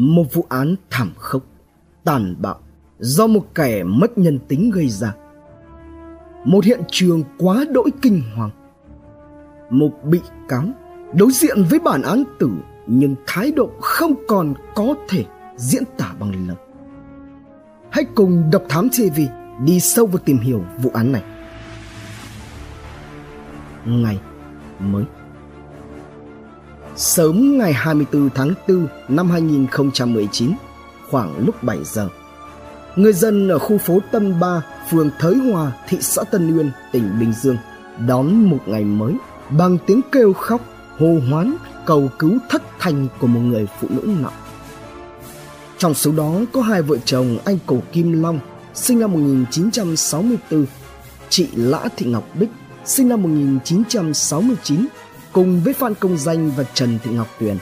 một vụ án thảm khốc, tàn bạo do một kẻ mất nhân tính gây ra. Một hiện trường quá đỗi kinh hoàng. Một bị cáo đối diện với bản án tử nhưng thái độ không còn có thể diễn tả bằng lời. Hãy cùng Độc Thám TV đi sâu vào tìm hiểu vụ án này. Ngày mới Sớm ngày 24 tháng 4 năm 2019, khoảng lúc 7 giờ, người dân ở khu phố Tân Ba, phường Thới Hòa, thị xã Tân Uyên, tỉnh Bình Dương đón một ngày mới bằng tiếng kêu khóc, hô hoán, cầu cứu thất thành của một người phụ nữ nọ. Trong số đó có hai vợ chồng anh Cổ Kim Long, sinh năm 1964, chị Lã Thị Ngọc Bích, sinh năm 1969, cùng với Phan Công Danh và Trần Thị Ngọc Tuyền.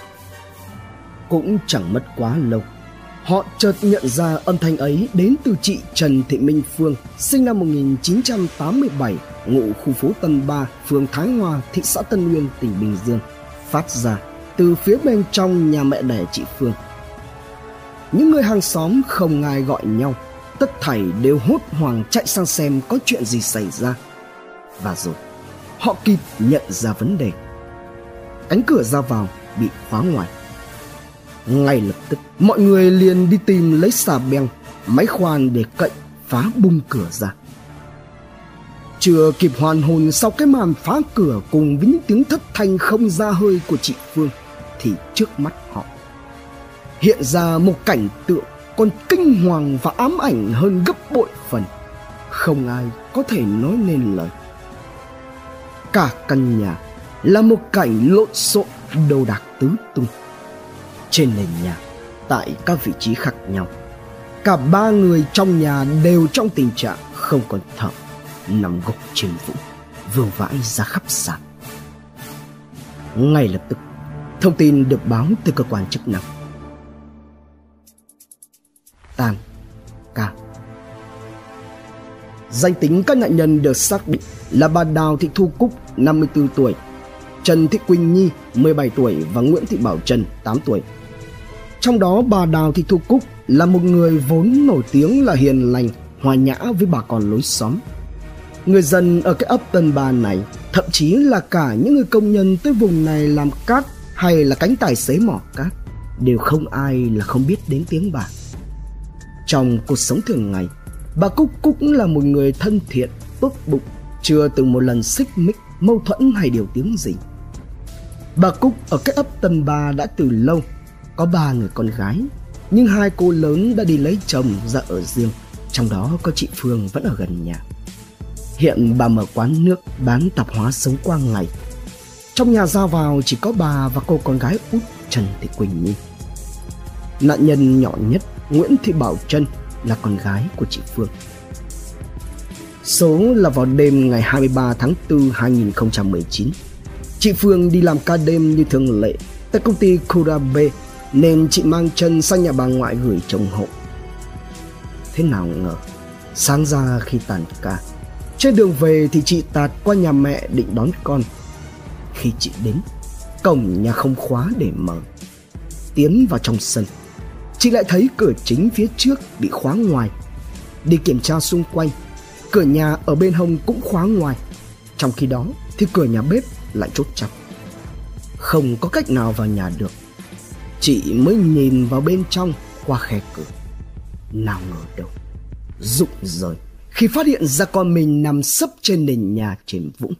Cũng chẳng mất quá lâu, họ chợt nhận ra âm thanh ấy đến từ chị Trần Thị Minh Phương, sinh năm 1987, ngụ khu phố Tân Ba, phường Thái Hòa, thị xã Tân Uyên, tỉnh Bình Dương, phát ra từ phía bên trong nhà mẹ đẻ chị Phương. Những người hàng xóm không ai gọi nhau, tất thảy đều hốt hoảng chạy sang xem có chuyện gì xảy ra. Và rồi, họ kịp nhận ra vấn đề cánh cửa ra vào bị khóa ngoài. Ngay lập tức, mọi người liền đi tìm lấy xà beng, máy khoan để cậy phá bung cửa ra. Chưa kịp hoàn hồn sau cái màn phá cửa cùng với những tiếng thất thanh không ra hơi của chị Phương thì trước mắt họ hiện ra một cảnh tượng còn kinh hoàng và ám ảnh hơn gấp bội phần. Không ai có thể nói nên lời. Cả căn nhà là một cảnh lộn xộn đồ đạc tứ tung. Trên nền nhà, tại các vị trí khác nhau, cả ba người trong nhà đều trong tình trạng không còn thở, nằm gục trên vũng vương vãi ra khắp sàn. Ngay lập tức, thông tin được báo từ cơ quan chức năng. Tan ca. Danh tính các nạn nhân được xác định là bà Đào Thị Thu Cúc 54 tuổi Trần Thị Quỳnh Nhi 17 tuổi và Nguyễn Thị Bảo Trần 8 tuổi. Trong đó bà Đào Thị Thu Cúc là một người vốn nổi tiếng là hiền lành, hòa nhã với bà con lối xóm. Người dân ở cái ấp Tân Ba này, thậm chí là cả những người công nhân tới vùng này làm cát hay là cánh tài xế mỏ cát, đều không ai là không biết đến tiếng bà. Trong cuộc sống thường ngày, bà Cúc cũng là một người thân thiện, tốt bụng, chưa từng một lần xích mích, mâu thuẫn hay điều tiếng gì. Bà Cúc ở cái ấp Tân Ba đã từ lâu, có ba người con gái, nhưng hai cô lớn đã đi lấy chồng ra ở riêng, trong đó có chị Phương vẫn ở gần nhà. Hiện bà mở quán nước bán tạp hóa sống qua ngày. Trong nhà ra vào chỉ có bà và cô con gái út Trần Thị Quỳnh Nhi. Nạn nhân nhỏ nhất Nguyễn Thị Bảo Trân là con gái của chị Phương. Số là vào đêm ngày 23 tháng 4 2019 Chị Phương đi làm ca đêm như thường lệ tại công ty Kurabe nên chị mang chân sang nhà bà ngoại gửi chồng hộ. Thế nào ngờ, sáng ra khi tàn ca, trên đường về thì chị tạt qua nhà mẹ định đón con. Khi chị đến, cổng nhà không khóa để mở. Tiến vào trong sân, chị lại thấy cửa chính phía trước bị khóa ngoài. Đi kiểm tra xung quanh, cửa nhà ở bên hông cũng khóa ngoài. Trong khi đó thì cửa nhà bếp lại chốt chặt. Không có cách nào vào nhà được. Chị mới nhìn vào bên trong qua khe cửa. Nào ngờ đâu, rụng rời. Khi phát hiện ra con mình nằm sấp trên nền nhà trên vũng,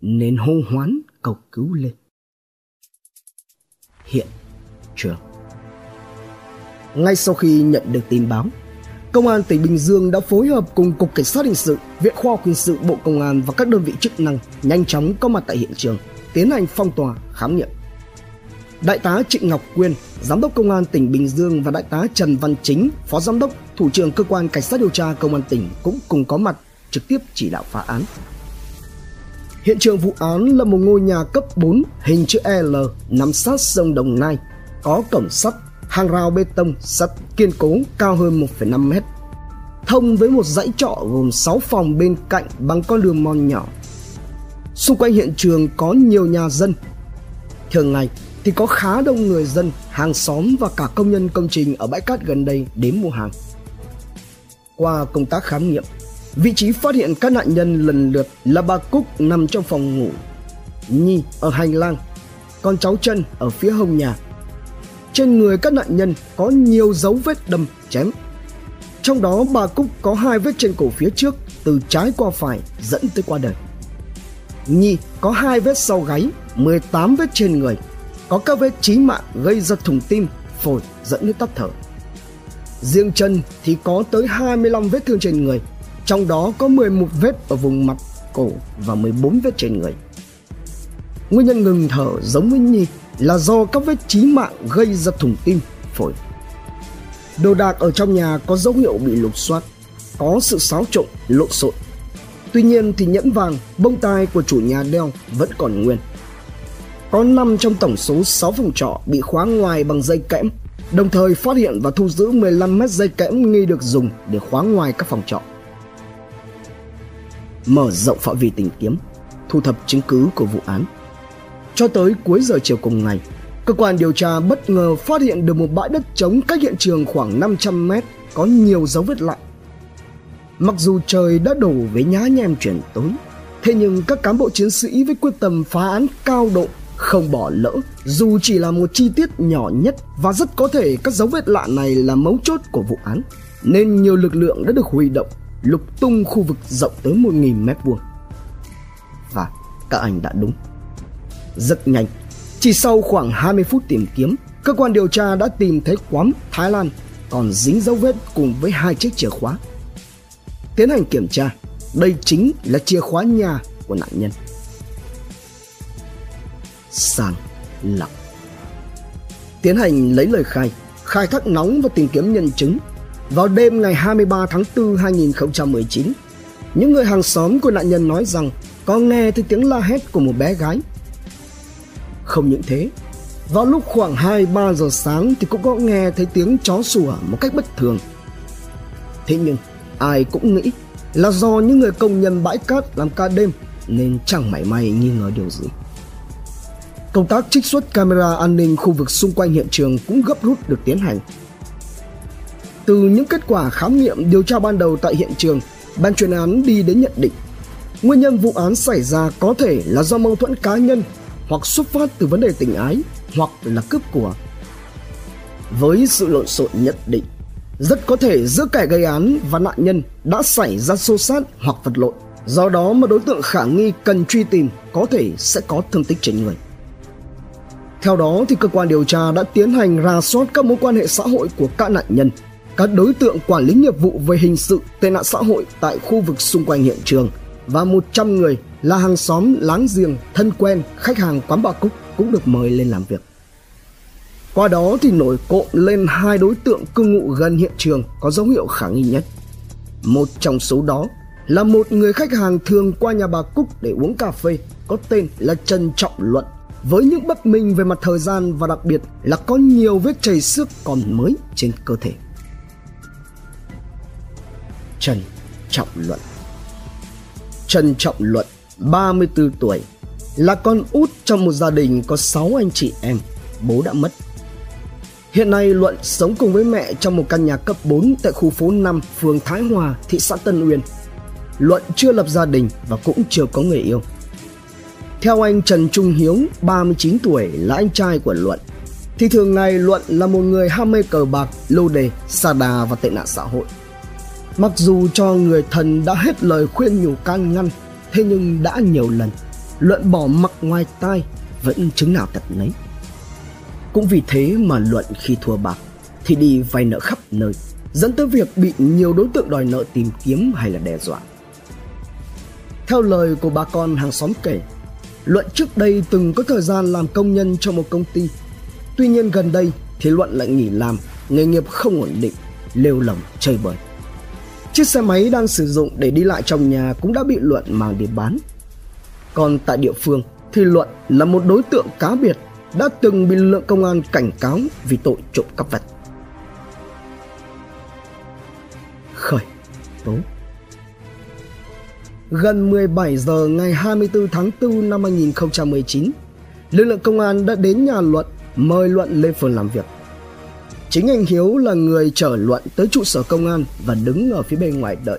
nên hô hoán cầu cứu lên. Hiện trường ngay sau khi nhận được tin báo Công an tỉnh Bình Dương đã phối hợp cùng Cục Cảnh sát Hình sự, Viện Khoa học Hình sự Bộ Công an và các đơn vị chức năng nhanh chóng có mặt tại hiện trường, tiến hành phong tỏa, khám nghiệm. Đại tá Trịnh Ngọc Quyên, Giám đốc Công an tỉnh Bình Dương và Đại tá Trần Văn Chính, Phó Giám đốc, Thủ trưởng Cơ quan Cảnh sát điều tra Công an tỉnh cũng cùng có mặt trực tiếp chỉ đạo phá án. Hiện trường vụ án là một ngôi nhà cấp 4 hình chữ L nằm sát sông Đồng Nai, có cổng sắt, hàng rào bê tông sắt kiên cố cao hơn 1,5 mét. Thông với một dãy trọ gồm 6 phòng bên cạnh bằng con đường mòn nhỏ. Xung quanh hiện trường có nhiều nhà dân. Thường ngày, thì có khá đông người dân, hàng xóm và cả công nhân công trình ở bãi cát gần đây đến mua hàng. Qua công tác khám nghiệm, vị trí phát hiện các nạn nhân lần lượt là bà Cúc nằm trong phòng ngủ, Nhi ở hành lang, còn cháu chân ở phía hông nhà. Trên người các nạn nhân có nhiều dấu vết đâm, chém. Trong đó bà Cúc có hai vết trên cổ phía trước từ trái qua phải dẫn tới qua đời. Nhi có hai vết sau gáy, 18 vết trên người, có các vết chí mạng gây ra thùng tim, phổi dẫn đến tắt thở. Riêng chân thì có tới 25 vết thương trên người, trong đó có 11 vết ở vùng mặt, cổ và 14 vết trên người. Nguyên nhân ngừng thở giống với Nhi là do các vết chí mạng gây ra thùng tim, phổi. Đồ đạc ở trong nhà có dấu hiệu bị lục soát, có sự xáo trộn, lộn xộn. Tuy nhiên thì nhẫn vàng, bông tai của chủ nhà đeo vẫn còn nguyên. Có 5 trong tổng số 6 phòng trọ bị khóa ngoài bằng dây kẽm, đồng thời phát hiện và thu giữ 15 mét dây kẽm nghi được dùng để khóa ngoài các phòng trọ. Mở rộng phạm vi tìm kiếm, thu thập chứng cứ của vụ án. Cho tới cuối giờ chiều cùng ngày, cơ quan điều tra bất ngờ phát hiện được một bãi đất trống cách hiện trường khoảng 500 mét có nhiều dấu vết lạ. Mặc dù trời đã đổ với nhá nhem chuyển tối, thế nhưng các cán bộ chiến sĩ với quyết tâm phá án cao độ không bỏ lỡ dù chỉ là một chi tiết nhỏ nhất và rất có thể các dấu vết lạ này là mấu chốt của vụ án nên nhiều lực lượng đã được huy động lục tung khu vực rộng tới 1.000 mét vuông. Và các anh đã đúng. Rất nhanh, chỉ sau khoảng 20 phút tìm kiếm, cơ quan điều tra đã tìm thấy quán Thái Lan còn dính dấu vết cùng với hai chiếc chìa khóa. Tiến hành kiểm tra, đây chính là chìa khóa nhà của nạn nhân. Sàng lọc. Tiến hành lấy lời khai khai thác nóng và tìm kiếm nhân chứng. Vào đêm ngày 23 tháng 4 2019 những người hàng xóm của nạn nhân nói rằng có nghe thấy tiếng la hét của một bé gái không những thế vào lúc khoảng 2-3 giờ sáng thì cũng có nghe thấy tiếng chó sủa một cách bất thường. Thế nhưng ai cũng nghĩ là do những người công nhân bãi cát làm ca đêm nên chẳng mảy may nghi ngờ điều gì. Công tác trích xuất camera an ninh khu vực xung quanh hiện trường cũng gấp rút được tiến hành. Từ những kết quả khám nghiệm điều tra ban đầu tại hiện trường, ban chuyên án đi đến nhận định nguyên nhân vụ án xảy ra có thể là do mâu thuẫn cá nhân hoặc xuất phát từ vấn đề tình ái hoặc là cướp của. Với sự lộn xộn nhất định, rất có thể giữa kẻ gây án và nạn nhân đã xảy ra xô xát hoặc vật lộn. Do đó mà đối tượng khả nghi cần truy tìm có thể sẽ có thương tích trên người. Theo đó thì cơ quan điều tra đã tiến hành ra soát các mối quan hệ xã hội của các nạn nhân, các đối tượng quản lý nghiệp vụ về hình sự tệ nạn xã hội tại khu vực xung quanh hiện trường và 100 người là hàng xóm, láng giềng, thân quen, khách hàng quán bà Cúc cũng được mời lên làm việc. Qua đó thì nổi cộm lên hai đối tượng cư ngụ gần hiện trường có dấu hiệu khả nghi nhất. Một trong số đó là một người khách hàng thường qua nhà bà Cúc để uống cà phê có tên là Trần Trọng Luận với những bất minh về mặt thời gian và đặc biệt là có nhiều vết chảy xước còn mới trên cơ thể. Trần Trọng Luận Trần Trọng Luận, 34 tuổi, là con út trong một gia đình có 6 anh chị em, bố đã mất. Hiện nay Luận sống cùng với mẹ trong một căn nhà cấp 4 tại khu phố 5, phường Thái Hòa, thị xã Tân Uyên. Luận chưa lập gia đình và cũng chưa có người yêu. Theo anh Trần Trung Hiếu, 39 tuổi là anh trai của Luận, thì thường ngày Luận là một người ham mê cờ bạc, lô đề, xà đà và tệ nạn xã hội. Mặc dù cho người thần đã hết lời khuyên nhủ can ngăn, thế nhưng đã nhiều lần, Luận bỏ mặc ngoài tai, vẫn chứng nào tật nấy. Cũng vì thế mà Luận khi thua bạc thì đi vay nợ khắp nơi, dẫn tới việc bị nhiều đối tượng đòi nợ tìm kiếm hay là đe dọa. Theo lời của bà con hàng xóm kể, Luận trước đây từng có thời gian làm công nhân cho một công ty. Tuy nhiên gần đây thì Luận lại nghỉ làm, nghề nghiệp không ổn định, lêu lỏng chơi bời. Chiếc xe máy đang sử dụng để đi lại trong nhà cũng đã bị Luận mang đi bán. Còn tại địa phương thì Luận là một đối tượng cá biệt đã từng bị lực lượng công an cảnh cáo vì tội trộm cắp vật. Khởi tố Gần 17 giờ ngày 24 tháng 4 năm 2019, lực lượng công an đã đến nhà Luận mời Luận lên phường làm việc. Chính anh Hiếu là người trở Luận tới trụ sở công an và đứng ở phía bên ngoài đợi.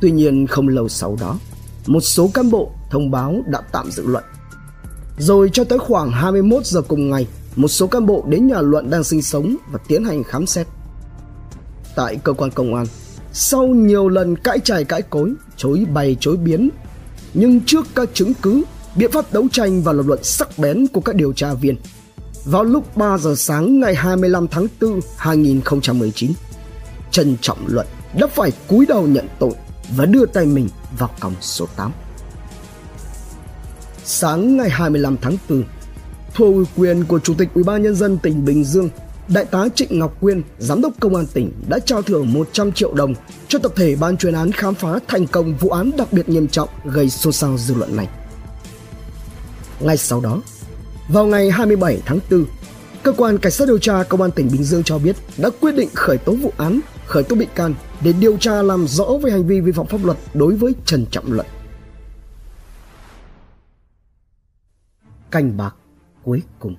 Tuy nhiên không lâu sau đó, một số cán bộ thông báo đã tạm giữ Luận. Rồi cho tới khoảng 21 giờ cùng ngày, một số cán bộ đến nhà Luận đang sinh sống và tiến hành khám xét. Tại cơ quan công an, sau nhiều lần cãi trài cãi cối, chối bày chối biến, nhưng trước các chứng cứ, biện pháp đấu tranh và lập luận sắc bén của các điều tra viên, vào lúc 3 giờ sáng ngày 25 tháng 4 2019, Trần Trọng Luận đã phải cúi đầu nhận tội và đưa tay mình vào còng số 8. Sáng ngày 25 tháng 4, thua ủy quyền của Chủ tịch Ủy ban nhân dân tỉnh Bình Dương, Đại tá Trịnh Ngọc Quyên, Giám đốc Công an tỉnh đã trao thưởng 100 triệu đồng cho tập thể ban chuyên án khám phá thành công vụ án đặc biệt nghiêm trọng gây xôn xao dư luận này. Ngay sau đó, vào ngày 27 tháng 4, cơ quan cảnh sát điều tra công an tỉnh Bình Dương cho biết đã quyết định khởi tố vụ án, khởi tố bị can để điều tra làm rõ về hành vi vi phạm pháp luật đối với Trần Trọng Luận. Canh bạc cuối cùng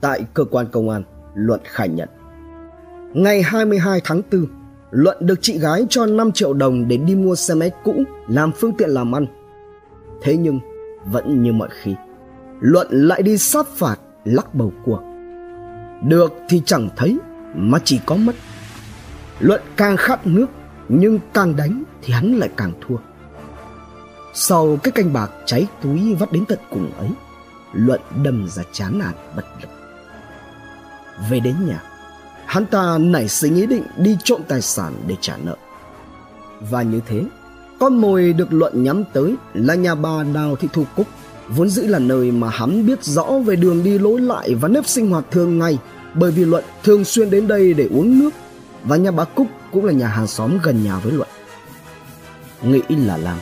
Tại cơ quan công an, Luận khai nhận. Ngày 22 tháng 4, Luận được chị gái cho 5 triệu đồng để đi mua xe máy cũ làm phương tiện làm ăn. Thế nhưng, vẫn như mọi khi, Luận lại đi sát phạt lắc bầu cuộc. Được thì chẳng thấy mà chỉ có mất. Luận càng khát nước nhưng càng đánh thì hắn lại càng thua. Sau cái canh bạc cháy túi vắt đến tận cùng ấy, Luận đâm ra chán nản bất lực. Về đến nhà, hắn ta nảy sinh ý định đi trộm tài sản để trả nợ. Và như thế, con mồi được Luận nhắm tới là nhà bà Đào Thị Thu Cúc vốn dĩ là nơi mà hắn biết rõ về đường đi lối lại và nếp sinh hoạt thường ngày bởi vì Luận thường xuyên đến đây để uống nước và nhà bà Cúc cũng là nhà hàng xóm gần nhà với Luận. Nghĩ là làm.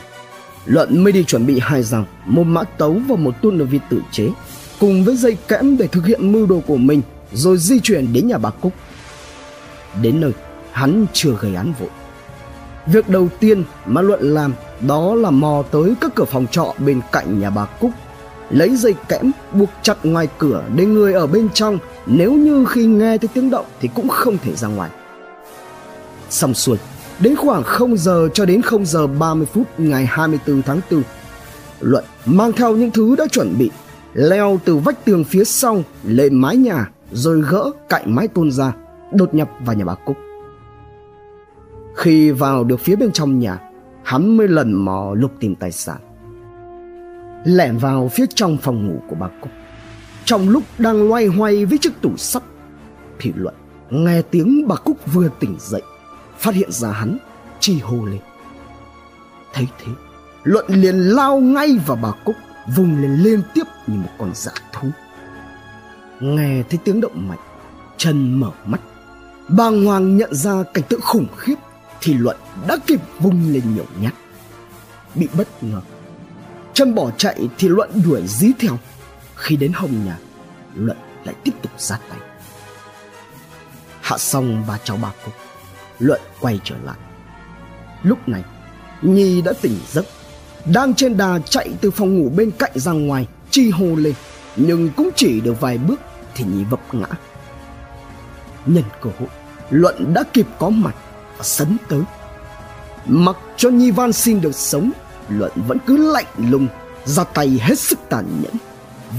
Luận mới đi chuẩn bị hai dòng, một mã tấu và một tuôn vịt tự chế cùng với dây kẽm để thực hiện mưu đồ của mình rồi di chuyển đến nhà bà Cúc. Đến nơi, hắn chưa gây án vội. Việc đầu tiên mà Luận làm đó là mò tới các cửa phòng trọ bên cạnh nhà bà Cúc lấy dây kẽm buộc chặt ngoài cửa để người ở bên trong nếu như khi nghe thấy tiếng động thì cũng không thể ra ngoài. Xong xuôi, đến khoảng 0 giờ cho đến 0 giờ 30 phút ngày 24 tháng 4, Luận mang theo những thứ đã chuẩn bị, leo từ vách tường phía sau lên mái nhà rồi gỡ cạnh mái tôn ra, đột nhập vào nhà bà Cúc. Khi vào được phía bên trong nhà, hắn mới lần mò lục tìm tài sản. Lẻn vào phía trong phòng ngủ của bà Cúc. Trong lúc đang loay hoay với chiếc tủ sắt, thì Luận nghe tiếng bà Cúc vừa tỉnh dậy, phát hiện ra hắn, chi hô lên. Thấy thế, Luận liền lao ngay vào bà Cúc, vùng lên liên tiếp như một con dã thú. Nghe thấy tiếng động mạnh, chân mở mắt, bàng hoàng nhận ra cảnh tượng khủng khiếp thì Luận đã kịp vung lên nhiều nhát. Bị bất ngờ, chân bỏ chạy thì Luận đuổi dí theo. Khi đến hông nhà, Luận lại tiếp tục ra tay. Hạ xong ba cháu ba cô, Luận quay trở lại. Lúc này, Nhi đã tỉnh giấc, đang trên đà chạy từ phòng ngủ bên cạnh ra ngoài, chi hô lên, nhưng cũng chỉ được vài bước thì Nhi vấp ngã. Nhân cơ hội, Luận đã kịp có mặt và sấn tới. Mặc cho Nhi van xin được sống, Luận vẫn cứ lạnh lùng, ra tay hết sức tàn nhẫn.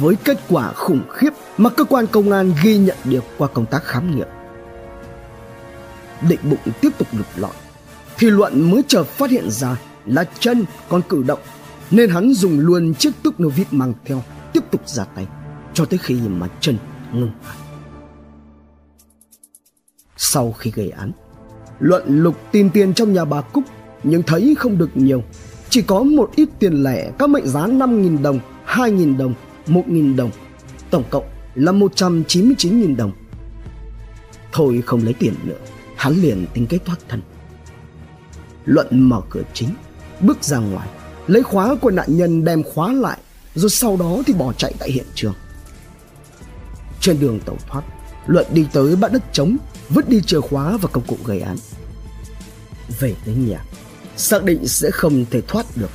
Với kết quả khủng khiếp mà cơ quan công an ghi nhận được qua công tác khám nghiệm. Định bụng tiếp tục lục lọi, thì Luận mới chợt phát hiện ra là chân còn cử động, nên hắn dùng luôn chiếc túc nô vít mang theo, tiếp tục ra tay, cho tới khi mà chân ngừng hẳn. Sau khi gây án, Luận lục tìm tiền trong nhà bà Cúc nhưng thấy không được nhiều. Chỉ có một ít tiền lẻ các mệnh giá 5.000 đồng, 2.000 đồng, 1.000 đồng. Tổng cộng là 199.000 đồng. Thôi không lấy tiền nữa, hắn liền tính kế thoát thân. Luận mở cửa chính, bước ra ngoài, lấy khóa của nạn nhân đem khóa lại, rồi sau đó thì bỏ chạy tại hiện trường. Trên đường tẩu thoát, Luận đi tới bãi đất trống vứt đi chìa khóa và công cụ gây án. Về tới nhà, xác định sẽ không thể thoát được.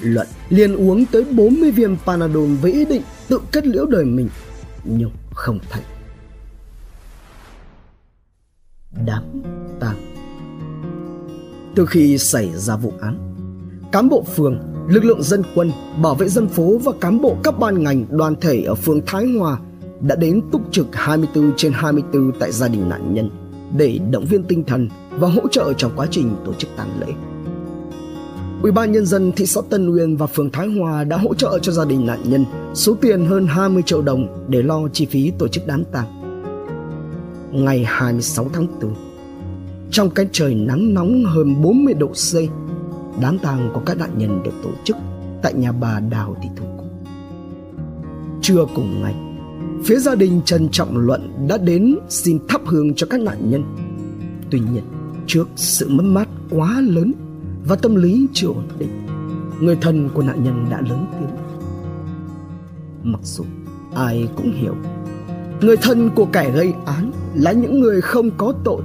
Luận liền uống tới 40 viên Panadol với ý định tự kết liễu đời mình, nhưng không thành. Đám tang Từ khi xảy ra vụ án, cán bộ phường, lực lượng dân quân, bảo vệ dân phố và cán bộ các ban ngành đoàn thể ở phường Thái Hòa đã đến túc trực 24 trên 24 tại gia đình nạn nhân để động viên tinh thần và hỗ trợ trong quá trình tổ chức tang lễ. Ủy ban nhân dân thị xã Tân Uyên và phường Thái Hòa đã hỗ trợ cho gia đình nạn nhân số tiền hơn 20 triệu đồng để lo chi phí tổ chức đám tang. Ngày 26 tháng 4, trong cái trời nắng nóng hơn 40 độ C, đám tang của các nạn nhân được tổ chức tại nhà bà Đào Thị Thu Trưa cùng ngày, phía gia đình Trần Trọng Luận đã đến xin thắp hương cho các nạn nhân. Tuy nhiên, trước sự mất mát quá lớn và tâm lý chưa ổn định, người thân của nạn nhân đã lớn tiếng. Mặc dù ai cũng hiểu, người thân của kẻ gây án là những người không có tội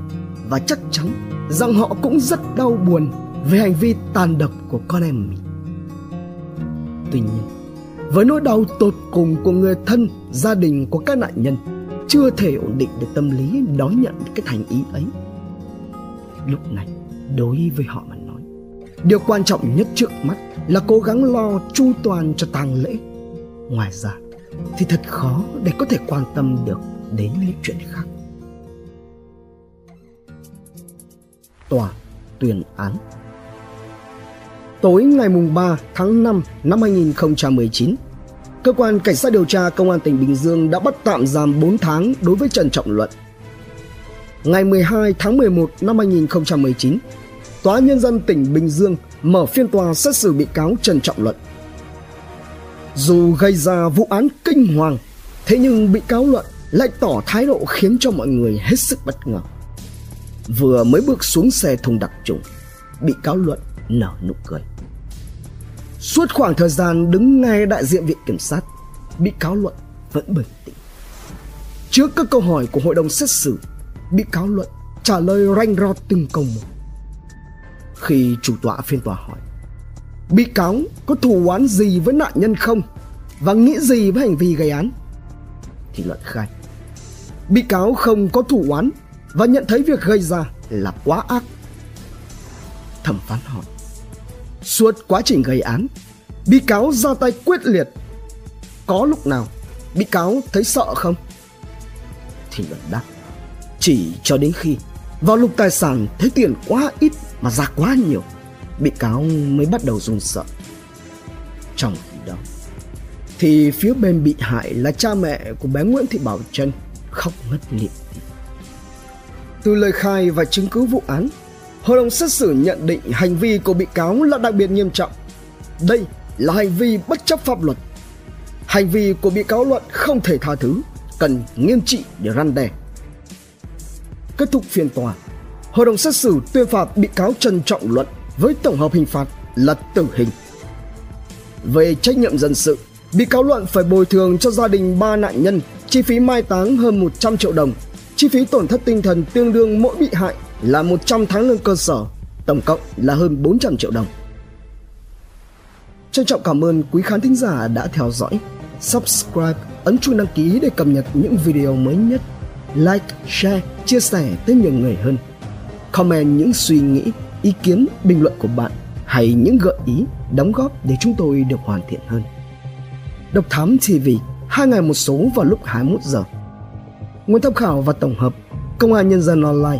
và chắc chắn rằng họ cũng rất đau buồn về hành vi tàn độc của con em mình. Tuy nhiên, với nỗi đau tột cùng của người thân, gia đình của các nạn nhân chưa thể ổn định được tâm lý đón nhận cái thành ý ấy. Lúc này, đối với họ mà nói, điều quan trọng nhất trước mắt là cố gắng lo chu toàn cho tang lễ. Ngoài ra, thì thật khó để có thể quan tâm được đến những chuyện khác. Tòa tuyên án Tối ngày 3 tháng 5 năm 2019, Cơ quan Cảnh sát điều tra Công an tỉnh Bình Dương đã bắt tạm giam 4 tháng đối với Trần Trọng Luận. Ngày 12 tháng 11 năm 2019, Tòa Nhân dân tỉnh Bình Dương mở phiên tòa xét xử bị cáo Trần Trọng Luận. Dù gây ra vụ án kinh hoàng, thế nhưng bị cáo Luận lại tỏ thái độ khiến cho mọi người hết sức bất ngờ. Vừa mới bước xuống xe thùng đặc trùng, bị cáo Luận nở nụ cười. Suốt khoảng thời gian đứng ngay đại diện viện kiểm sát, bị cáo Luận vẫn bình tĩnh. Trước các câu hỏi của hội đồng xét xử, bị cáo Luận trả lời ranh rọt từng câu một. Khi chủ tọa phiên tòa hỏi, bị cáo có thù oán gì với nạn nhân không và nghĩ gì với hành vi gây án? Thì Luận khai, bị cáo không có thù oán và nhận thấy việc gây ra là quá ác. Thẩm phán hỏi, Suốt quá trình gây án, bị cáo ra tay quyết liệt. Có lúc nào bị cáo thấy sợ không? Thì luận đáp, chỉ cho đến khi vào lục tài sản thấy tiền quá ít mà ra quá nhiều, bị cáo mới bắt đầu run sợ. Trong khi đó, thì phía bên bị hại là cha mẹ của bé Nguyễn Thị Bảo Trân khóc ngất lịm. Từ lời khai và chứng cứ vụ án, Hội đồng xét xử nhận định hành vi của bị cáo là đặc biệt nghiêm trọng. Đây là hành vi bất chấp pháp luật. Hành vi của bị cáo Luận không thể tha thứ, cần nghiêm trị để răn đe. Kết thúc phiên tòa, hội đồng xét xử tuyên phạt bị cáo Trần Trọng Luận với tổng hợp hình phạt là tử hình. Về trách nhiệm dân sự, bị cáo Luận phải bồi thường cho gia đình ba nạn nhân chi phí mai táng hơn 100 triệu đồng, chi phí tổn thất tinh thần tương đương mỗi bị hại là 100 tháng lương cơ sở, tổng cộng là hơn 400 triệu đồng. Trân trọng cảm ơn quý khán thính giả đã theo dõi. Subscribe, ấn chuông đăng ký để cập nhật những video mới nhất. Like, share, chia sẻ tới nhiều người hơn. Comment những suy nghĩ, ý kiến, bình luận của bạn hay những gợi ý, đóng góp để chúng tôi được hoàn thiện hơn. Độc Thám TV, hai ngày một số vào lúc 21 giờ. Nguồn tham khảo và tổng hợp Công an Nhân dân Online